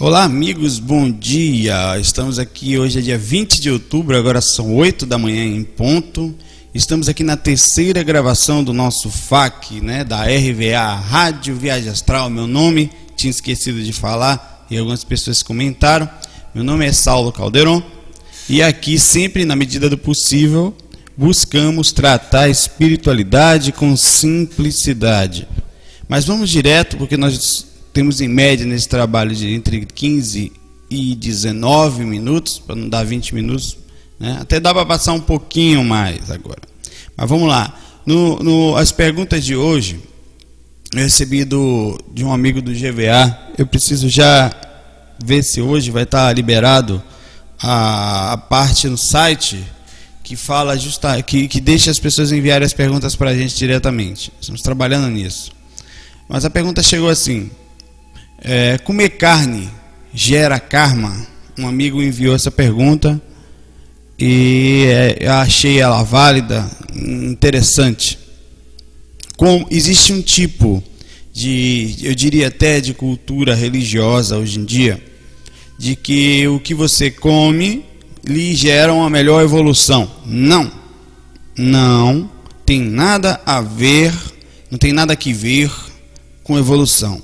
Olá, amigos, bom dia. Estamos aqui hoje é dia 20 de outubro, agora são 8 da manhã em ponto. Estamos aqui na terceira gravação do nosso FAC, né, da RVA Rádio Viagem Astral. Meu nome, tinha esquecido de falar e algumas pessoas comentaram. Meu nome é Saulo Calderon e aqui sempre na medida do possível buscamos tratar a espiritualidade com simplicidade. Mas vamos direto porque nós temos em média nesse trabalho de entre 15 e 19 minutos, para não dar 20 minutos, né? até dá para passar um pouquinho mais agora. Mas vamos lá. No, no, as perguntas de hoje, eu recebi do, de um amigo do GVA. Eu preciso já ver se hoje vai estar liberado a, a parte no site que fala justa, que, que deixa as pessoas enviarem as perguntas para a gente diretamente. Estamos trabalhando nisso. Mas a pergunta chegou assim: é, comer carne gera karma? Um amigo enviou essa pergunta e é, eu achei ela válida, interessante. Com, existe um tipo de, eu diria até de cultura religiosa hoje em dia, de que o que você come lhe gera uma melhor evolução. Não, não tem nada a ver, não tem nada que ver com evolução.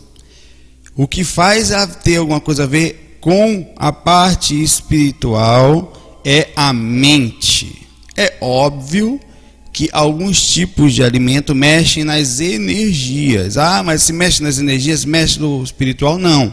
O que faz ter alguma coisa a ver com a parte espiritual é a mente. É óbvio que alguns tipos de alimento mexem nas energias. Ah, mas se mexe nas energias, mexe no espiritual? Não.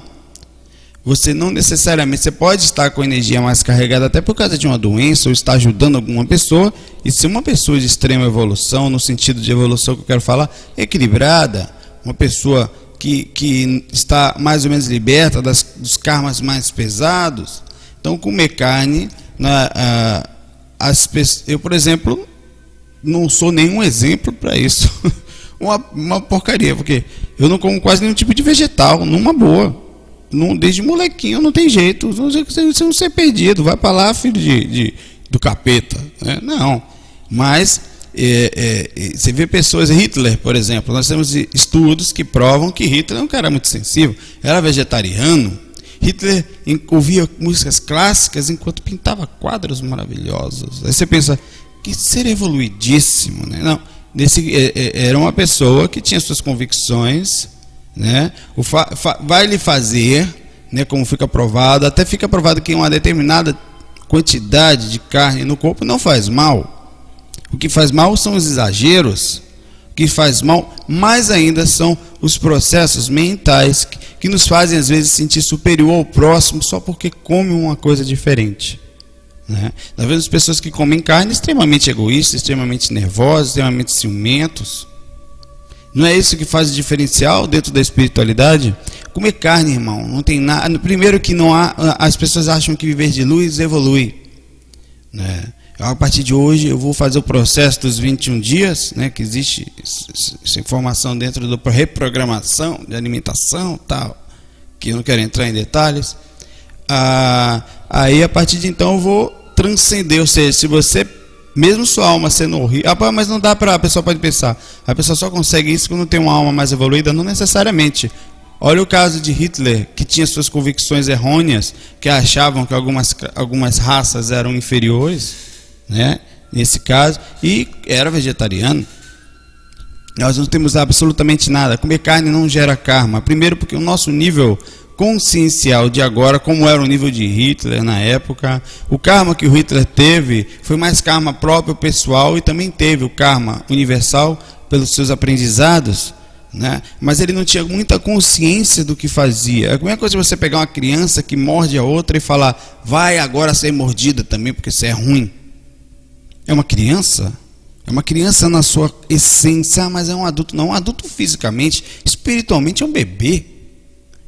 Você não necessariamente, você pode estar com energia mais carregada até por causa de uma doença ou estar ajudando alguma pessoa, e se uma pessoa de extrema evolução, no sentido de evolução que eu quero falar, equilibrada, uma pessoa que, que está mais ou menos liberta das, dos karmas mais pesados. Então, comer carne, na, a, as, eu, por exemplo, não sou nenhum exemplo para isso. uma, uma porcaria, porque eu não como quase nenhum tipo de vegetal, numa boa. Não, desde molequinho não tem jeito. Você não ser perdido, vai para lá, filho de, de, do capeta. Né? Não. Mas é, é, você vê pessoas, Hitler, por exemplo, nós temos estudos que provam que Hitler é um cara muito sensível, era vegetariano. Hitler ouvia músicas clássicas enquanto pintava quadros maravilhosos. Aí você pensa, que ser evoluidíssimo, né? Não, nesse, é, é, era uma pessoa que tinha suas convicções, né? O fa, fa, vai lhe fazer, né? Como fica provado, até fica provado que uma determinada quantidade de carne no corpo não faz mal. O que faz mal são os exageros. O que faz mal, mais ainda, são os processos mentais que, que nos fazem, às vezes, sentir superior ao próximo só porque come uma coisa diferente. Né? Nós vemos pessoas que comem carne extremamente egoístas, extremamente nervosas, extremamente ciumentos. Não é isso que faz o diferencial dentro da espiritualidade? Comer carne, irmão, não tem nada. Primeiro que não há, as pessoas acham que viver de luz evolui. Né? A partir de hoje eu vou fazer o processo dos 21 dias, né, que existe essa informação dentro da reprogramação de alimentação, tal, que eu não quero entrar em detalhes. Ah, aí a partir de então eu vou transcender, ou seja, se você mesmo sua alma sendo horrível, ah, mas não dá para a pessoa pode pensar, a pessoa só consegue isso quando tem uma alma mais evoluída, não necessariamente. Olha o caso de Hitler, que tinha suas convicções errôneas, que achavam que algumas, algumas raças eram inferiores né? Nesse caso, e era vegetariano. Nós não temos absolutamente nada. Comer carne não gera karma. Primeiro, porque o nosso nível consciencial de agora, como era o nível de Hitler na época, o karma que o Hitler teve foi mais karma próprio pessoal e também teve o karma universal pelos seus aprendizados. Né? Mas ele não tinha muita consciência do que fazia. É a mesma coisa você pegar uma criança que morde a outra e falar, vai agora ser mordida também, porque isso é ruim. É uma criança? É uma criança na sua essência, ah, mas é um adulto. Não, um adulto fisicamente, espiritualmente é um bebê.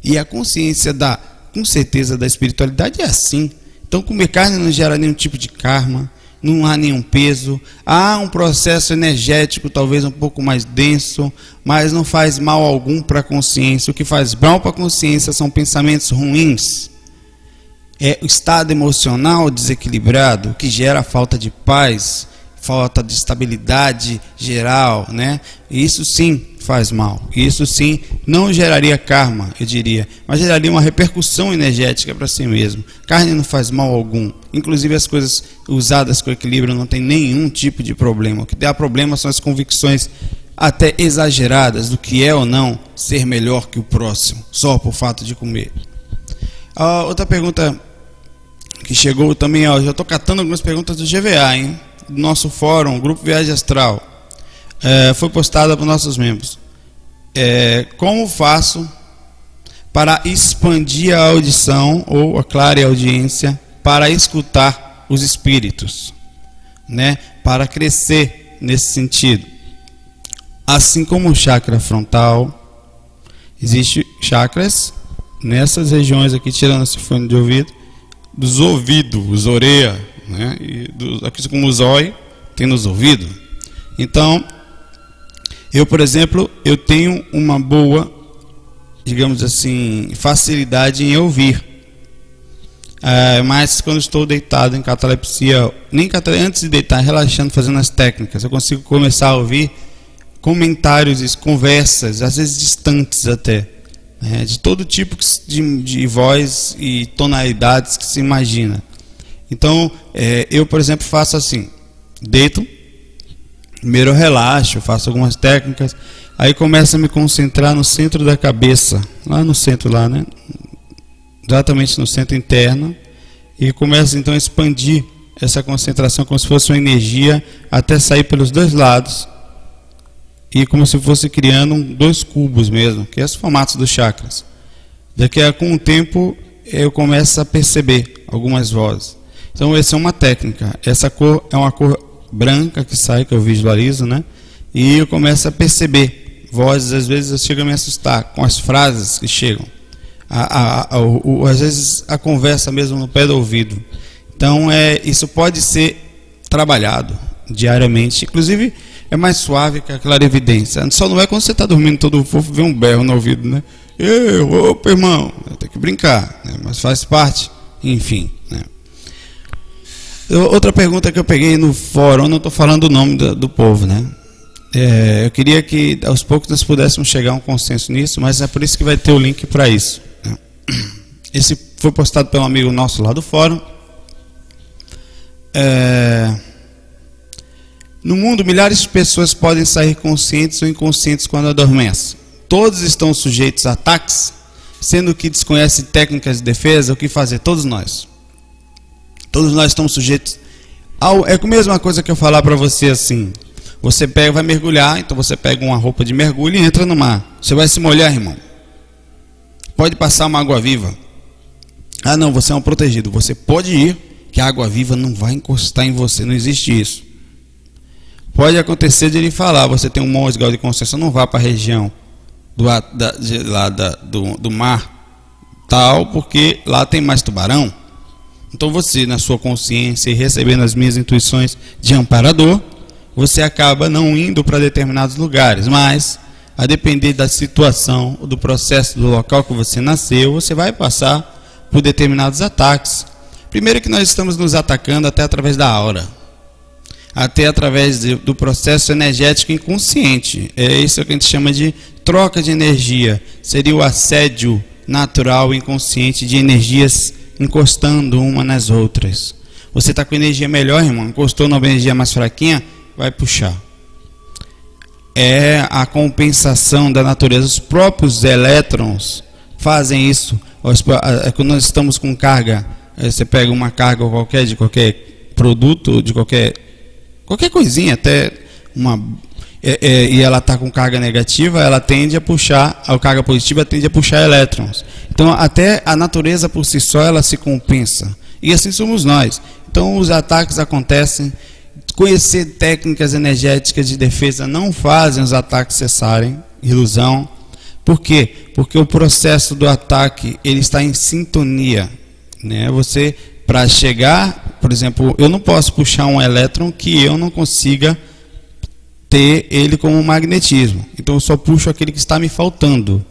E a consciência da, com certeza, da espiritualidade é assim. Então, comer carne não gera nenhum tipo de karma, não há nenhum peso. Há um processo energético, talvez um pouco mais denso, mas não faz mal algum para a consciência. O que faz mal para a consciência são pensamentos ruins é o estado emocional desequilibrado que gera falta de paz, falta de estabilidade geral, né? Isso sim faz mal. Isso sim não geraria karma, eu diria, mas geraria uma repercussão energética para si mesmo. Carne não faz mal algum. Inclusive as coisas usadas com equilíbrio não tem nenhum tipo de problema. O que dá problema são as convicções até exageradas do que é ou não ser melhor que o próximo, só por fato de comer. Ah, outra pergunta que chegou também, ó, já estou catando algumas perguntas do GVA, hein? Do nosso fórum, Grupo Viagem Astral. É, foi postada para nossos membros. É, como faço para expandir a audição ou a clara audiência para escutar os espíritos, né? Para crescer nesse sentido. Assim como o chakra frontal, existe chakras nessas regiões aqui, tirando esse fone de ouvido, dos ouvidos, os orelha, né? E aqui como o zóio tem nos ouvidos. Então, eu, por exemplo, eu tenho uma boa, digamos assim, facilidade em ouvir. É, mas quando estou deitado em catalepsia, nem antes de deitar, relaxando, fazendo as técnicas, eu consigo começar a ouvir comentários, conversas, às vezes distantes até, né, de todo tipo de, de, voz e tonalidades que se imagina. Então, é, eu, por exemplo, faço assim: deito, primeiro eu relaxo, faço algumas técnicas, aí começo a me concentrar no centro da cabeça, lá no centro, lá, né? Exatamente no centro interno, e começo então a expandir essa concentração como se fosse uma energia até sair pelos dois lados e como se fosse criando dois cubos mesmo, que é os formatos dos chakras. Daqui a o tempo eu começo a perceber algumas vozes. Então essa é uma técnica. Essa cor é uma cor branca que sai que eu visualizo, né? E eu começo a perceber vozes. Às vezes eu chego a me assustar com as frases que chegam. A, a, a, o, às vezes a conversa mesmo no pé do ouvido. Então é isso pode ser trabalhado diariamente. Inclusive é mais suave que a clarividência. Só não é quando você está dormindo todo fofo, vê um berro no ouvido, né? Eu, opa, irmão, tem que brincar, né? mas faz parte, enfim. Né? Outra pergunta que eu peguei no fórum, não estou falando o nome do, do povo, né? É, eu queria que aos poucos nós pudéssemos chegar a um consenso nisso, mas é por isso que vai ter o link para isso. Né? Esse foi postado pelo amigo nosso lá do fórum. É, no mundo, milhares de pessoas podem sair conscientes ou inconscientes quando adormecem. Todos estão sujeitos a ataques, sendo que desconhecem técnicas de defesa, o que fazer? Todos nós. Todos nós estamos sujeitos ao. É a mesma coisa que eu falar para você assim. Você pega, vai mergulhar, então você pega uma roupa de mergulho e entra no mar. Você vai se molhar, irmão. Pode passar uma água viva. Ah, não, você é um protegido. Você pode ir, que a água viva não vai encostar em você. Não existe isso. Pode acontecer de ele falar, você tem um bom grau de consciência, não vá para a região do, da, de, lá da, do, do mar tal, porque lá tem mais tubarão. Então você, na sua consciência e recebendo as minhas intuições de amparador, você acaba não indo para determinados lugares, mas a depender da situação, do processo do local que você nasceu, você vai passar por determinados ataques. Primeiro que nós estamos nos atacando até através da aura até através de, do processo energético inconsciente. É isso que a gente chama de troca de energia. Seria o assédio natural inconsciente de energias encostando uma nas outras. Você está com energia melhor, irmão, encostou numa energia mais fraquinha, vai puxar. É a compensação da natureza. Os próprios elétrons fazem isso. É quando nós estamos com carga, é, você pega uma carga qualquer de qualquer produto, de qualquer Qualquer coisinha, até uma. É, é, e ela está com carga negativa, ela tende a puxar, a carga positiva tende a puxar elétrons. Então, até a natureza por si só, ela se compensa. E assim somos nós. Então, os ataques acontecem. Conhecer técnicas energéticas de defesa não fazem os ataques cessarem. Ilusão. Por quê? Porque o processo do ataque ele está em sintonia. Né? Você para chegar, por exemplo, eu não posso puxar um elétron que eu não consiga ter ele como magnetismo. Então eu só puxo aquele que está me faltando.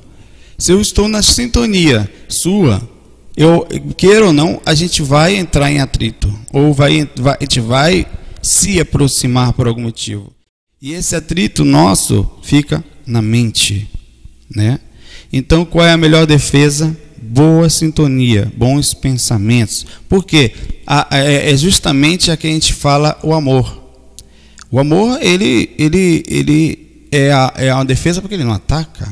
Se eu estou na sintonia sua, eu queira ou não, a gente vai entrar em atrito ou vai, vai a gente vai se aproximar por algum motivo. E esse atrito nosso fica na mente, né? Então, qual é a melhor defesa? Boa sintonia, bons pensamentos. Por quê? É, é justamente a que a gente fala o amor. O amor, ele, ele, ele é, a, é uma defesa porque ele não ataca.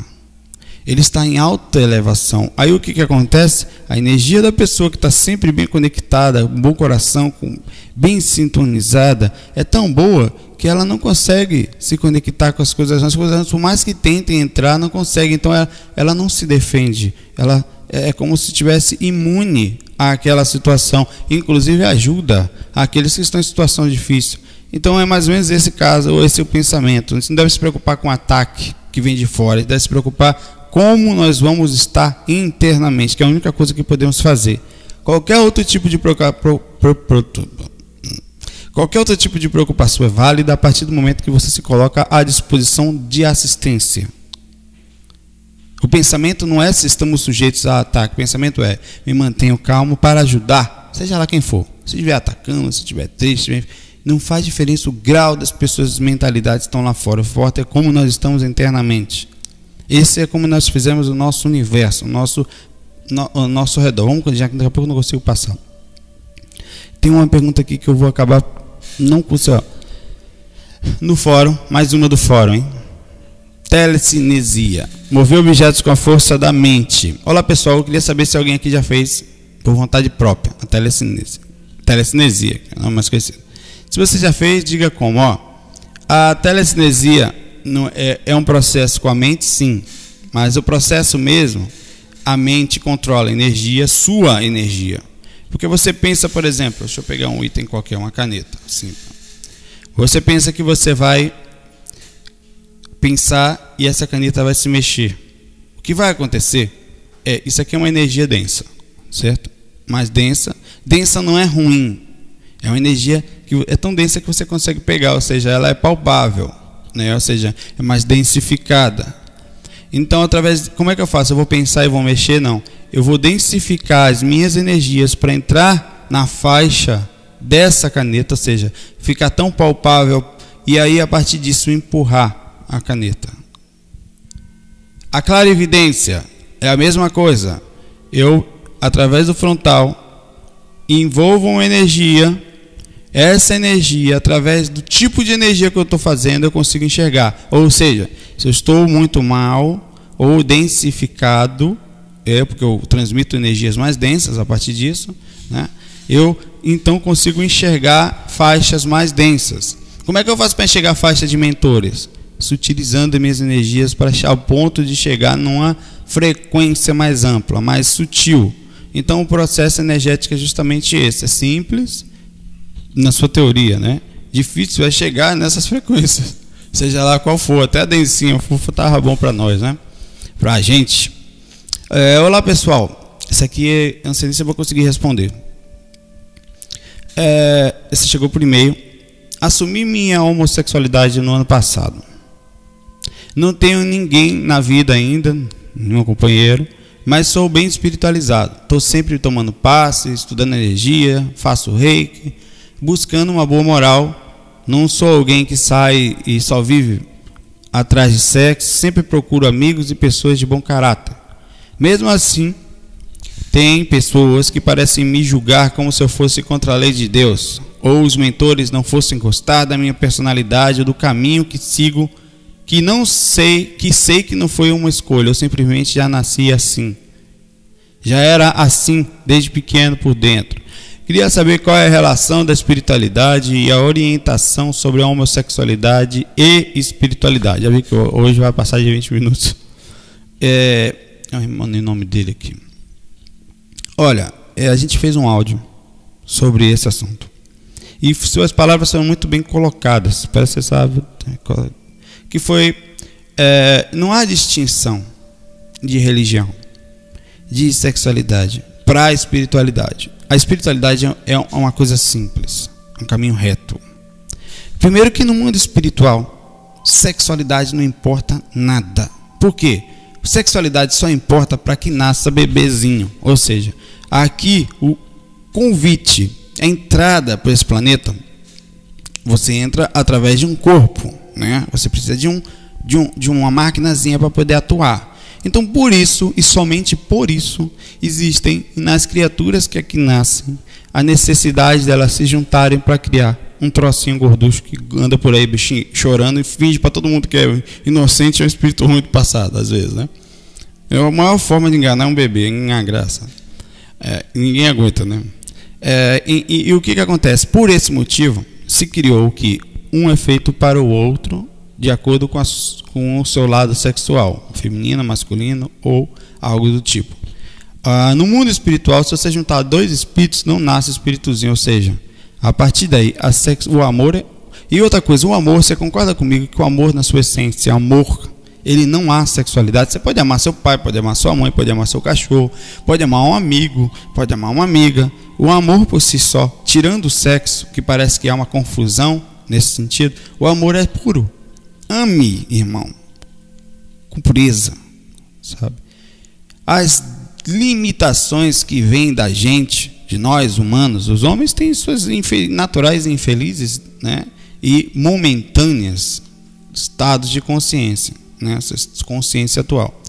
Ele está em alta elevação. Aí o que, que acontece? A energia da pessoa que está sempre bem conectada, com bom coração, com, bem sintonizada, é tão boa que ela não consegue se conectar com as coisas. As coisas, por mais que tentem entrar, não consegue. Então ela, ela não se defende. Ela é como se estivesse imune àquela situação. Inclusive ajuda aqueles que estão em situação difícil. Então é mais ou menos esse caso, ou esse é o pensamento. Você não deve se preocupar com o ataque que vem de fora, você deve se preocupar como nós vamos estar internamente, que é a única coisa que podemos fazer. Qualquer outro tipo de qualquer outro tipo de preocupação é válida a partir do momento que você se coloca à disposição de assistência. O pensamento não é se estamos sujeitos a ataque, o pensamento é me mantenho calmo para ajudar, seja lá quem for. Se estiver atacando, se estiver triste, não faz diferença o grau das pessoas, as mentalidades estão lá fora. O forte é como nós estamos internamente. Esse é como nós fizemos o nosso universo, o nosso, no, o nosso redor. Vamos, já que daqui a pouco não consigo passar. Tem uma pergunta aqui que eu vou acabar não com No fórum, mais uma do fórum, hein? Telecinesia. Mover objetos com a força da mente. Olá pessoal, eu queria saber se alguém aqui já fez por vontade própria a telecinesia. Telecinesia, que é o nome mais conhecido. Se você já fez, diga como. Ó, a telecinesia é, é um processo com a mente, sim, mas o processo mesmo, a mente controla a energia, sua energia. Porque você pensa, por exemplo, deixa eu pegar um item qualquer, uma caneta. Assim, você pensa que você vai pensar e essa caneta vai se mexer. O que vai acontecer é, isso aqui é uma energia densa, certo? Mais densa. Densa não é ruim, é uma energia que é tão densa que você consegue pegar, ou seja, ela é palpável, né? ou seja, é mais densificada. Então, através, como é que eu faço? Eu vou pensar e vou mexer? Não. Eu vou densificar as minhas energias para entrar na faixa dessa caneta, ou seja, ficar tão palpável e aí a partir disso empurrar a caneta. A clarividência é a mesma coisa. Eu, através do frontal, envolvo uma energia essa energia, através do tipo de energia que eu estou fazendo, eu consigo enxergar. Ou seja, se eu estou muito mal ou densificado, é porque eu transmito energias mais densas a partir disso, né? eu então consigo enxergar faixas mais densas. Como é que eu faço para enxergar faixa de mentores? Sutilizando minhas energias para ao ponto de chegar numa frequência mais ampla, mais sutil. Então o processo energético é justamente esse, é simples, na sua teoria, né? Difícil é chegar nessas frequências, seja lá qual for, até a densinha, o fofo tava bom para nós, né? Para a gente. É, olá pessoal, esse aqui é, eu não sei se eu vou conseguir responder. É, esse chegou por e-mail. Assumi minha homossexualidade no ano passado. Não tenho ninguém na vida ainda, nenhum companheiro, mas sou bem espiritualizado. Estou sempre tomando passe, estudando energia, faço reiki, buscando uma boa moral. Não sou alguém que sai e só vive atrás de sexo, sempre procuro amigos e pessoas de bom caráter. Mesmo assim, tem pessoas que parecem me julgar como se eu fosse contra a lei de Deus, ou os mentores não fossem gostar da minha personalidade ou do caminho que sigo, que não sei, que sei que não foi uma escolha, eu simplesmente já nasci assim. Já era assim desde pequeno por dentro. Queria saber qual é a relação da espiritualidade e a orientação sobre a homossexualidade e espiritualidade. Já vi que hoje vai passar de 20 minutos. É, mandei o nome dele aqui. Olha, é, a gente fez um áudio sobre esse assunto. E suas palavras foram muito bem colocadas. Parece que você sabe. Que foi. É, não há distinção de religião, de sexualidade para a espiritualidade. A espiritualidade é uma coisa simples, um caminho reto. Primeiro que no mundo espiritual, sexualidade não importa nada. Por quê? Sexualidade só importa para que nasça bebezinho. Ou seja, aqui o convite, a entrada para esse planeta, você entra através de um corpo, né? Você precisa de um de, um, de uma maquinazinha para poder atuar. Então, por isso e somente por isso existem nas criaturas que aqui nascem a necessidade delas se juntarem para criar um trocinho gorducho que anda por aí bichinho, chorando e finge para todo mundo que é inocente é um espírito ruim do passado, às vezes, né? É a maior forma de enganar um bebê, enganar graça. É, ninguém aguenta, né? É, e, e, e, o que, que acontece? Por esse motivo, se criou que um é feito para o outro de acordo com, com o seu lado sexual, feminino, masculino ou algo do tipo. Ah, no mundo espiritual, se você juntar dois espíritos, não nasce espíritozinho, ou seja, a partir daí, a sexo, o amor é. E outra coisa, o amor, você concorda comigo que o amor, na sua essência, amor, ele não há sexualidade. Você pode amar seu pai, pode amar sua mãe, pode amar seu cachorro, pode amar um amigo, pode amar uma amiga. O amor por si só, tirando o sexo, que parece que há uma confusão nesse sentido, o amor é puro. Ame, irmão, com pureza, sabe? As limitações que vêm da gente, de nós humanos, os homens têm suas naturais infelizes, né? E momentâneas estados de consciência, né? Essa consciência atual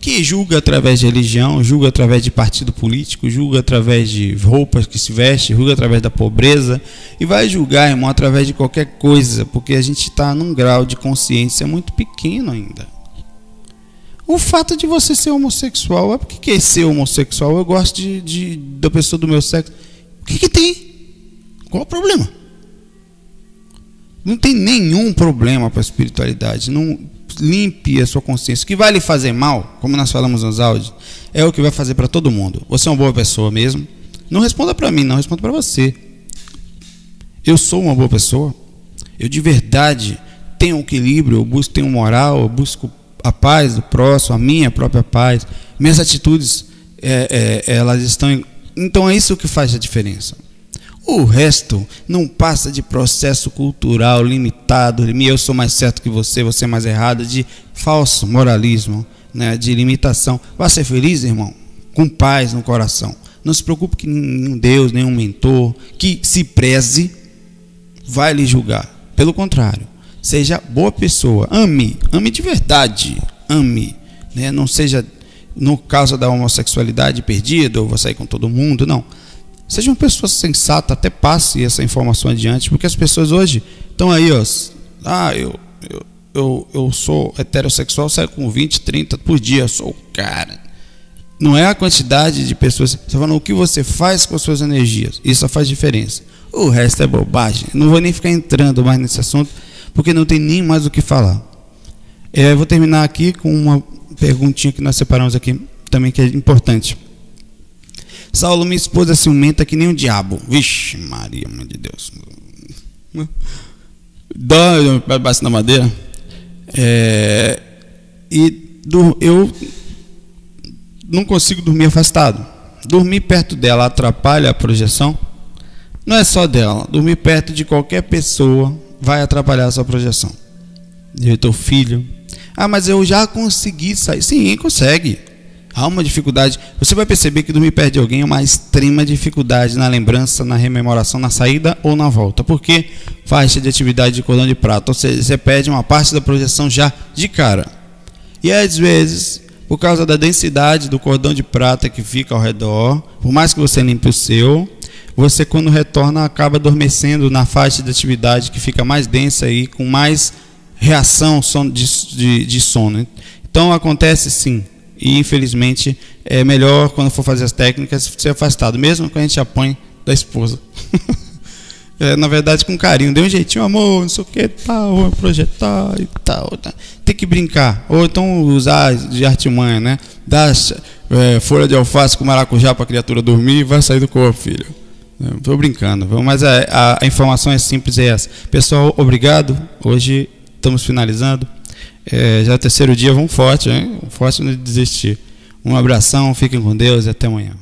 que julga através de religião, julga através de partido político, julga através de roupas que se veste, julga através da pobreza e vai julgar, irmão, através de qualquer coisa, porque a gente está num grau de consciência muito pequeno ainda. O fato de você ser homossexual, é porque que é ser homossexual? Eu gosto de, de da pessoa do meu sexo. O que, que tem? Qual o problema? Não tem nenhum problema para a espiritualidade. Não, limpe a sua consciência. O que vai lhe fazer mal, como nós falamos nos áudios, é o que vai fazer para todo mundo. Você é uma boa pessoa mesmo? Não responda para mim, não responda para você. Eu sou uma boa pessoa. Eu de verdade tenho um equilíbrio, eu busco tenho moral, eu busco a paz do próximo, a minha própria paz. Minhas atitudes, é, é, elas estão. Então é isso que faz a diferença. O resto não passa de processo cultural limitado, eu sou mais certo que você, você é mais errado, de falso moralismo, né, de limitação. Vá ser feliz, irmão, com paz no coração. Não se preocupe que nenhum Deus, nenhum mentor que se preze vai lhe julgar. Pelo contrário, seja boa pessoa, ame, ame de verdade, ame, né? não seja no caso da homossexualidade perdida ou vou sair com todo mundo, não Seja uma pessoa sensata, até passe essa informação adiante, porque as pessoas hoje estão aí, ó. Ah, eu, eu, eu, eu sou heterossexual, saio com 20, 30 por dia, eu sou o cara. Não é a quantidade de pessoas. Você está falando o que você faz com as suas energias. Isso faz diferença. O resto é bobagem. Não vou nem ficar entrando mais nesse assunto, porque não tem nem mais o que falar. É, vou terminar aqui com uma perguntinha que nós separamos aqui, também que é importante. Saulo, minha esposa, ciumenta que nem um diabo. Vixe, Maria, mãe de Deus. Dói, bate na madeira. É, e do, eu não consigo dormir afastado. Dormir perto dela atrapalha a projeção? Não é só dela. Dormir perto de qualquer pessoa vai atrapalhar a sua projeção. Diretor filho. Ah, mas eu já consegui sair. Sim, consegue. Há uma dificuldade. Você vai perceber que dormir perto de alguém é uma extrema dificuldade na lembrança, na rememoração, na saída ou na volta. Porque faixa de atividade de cordão de prata. Ou seja, você perde uma parte da projeção já de cara. E às vezes, por causa da densidade do cordão de prata que fica ao redor, por mais que você limpe o seu, você quando retorna acaba adormecendo na faixa de atividade que fica mais densa e com mais reação de, de, de sono. Então acontece sim e infelizmente é melhor quando for fazer as técnicas ser afastado, mesmo quando a gente apanha da esposa. é, na verdade, com carinho, dê um jeitinho, amor, não sei o que, tal, projetar e tal. Tá. Tem que brincar, ou então usar de artimanha, né? Dar é, folha de alface com maracujá para a criatura dormir e vai sair do corpo, filho. Estou brincando, mas a, a, a informação é simples, é essa. Pessoal, obrigado. Hoje estamos finalizando. É, já é terceiro dia, vamos forte, hein? Forte não desistir. Um abração, fiquem com Deus e até amanhã.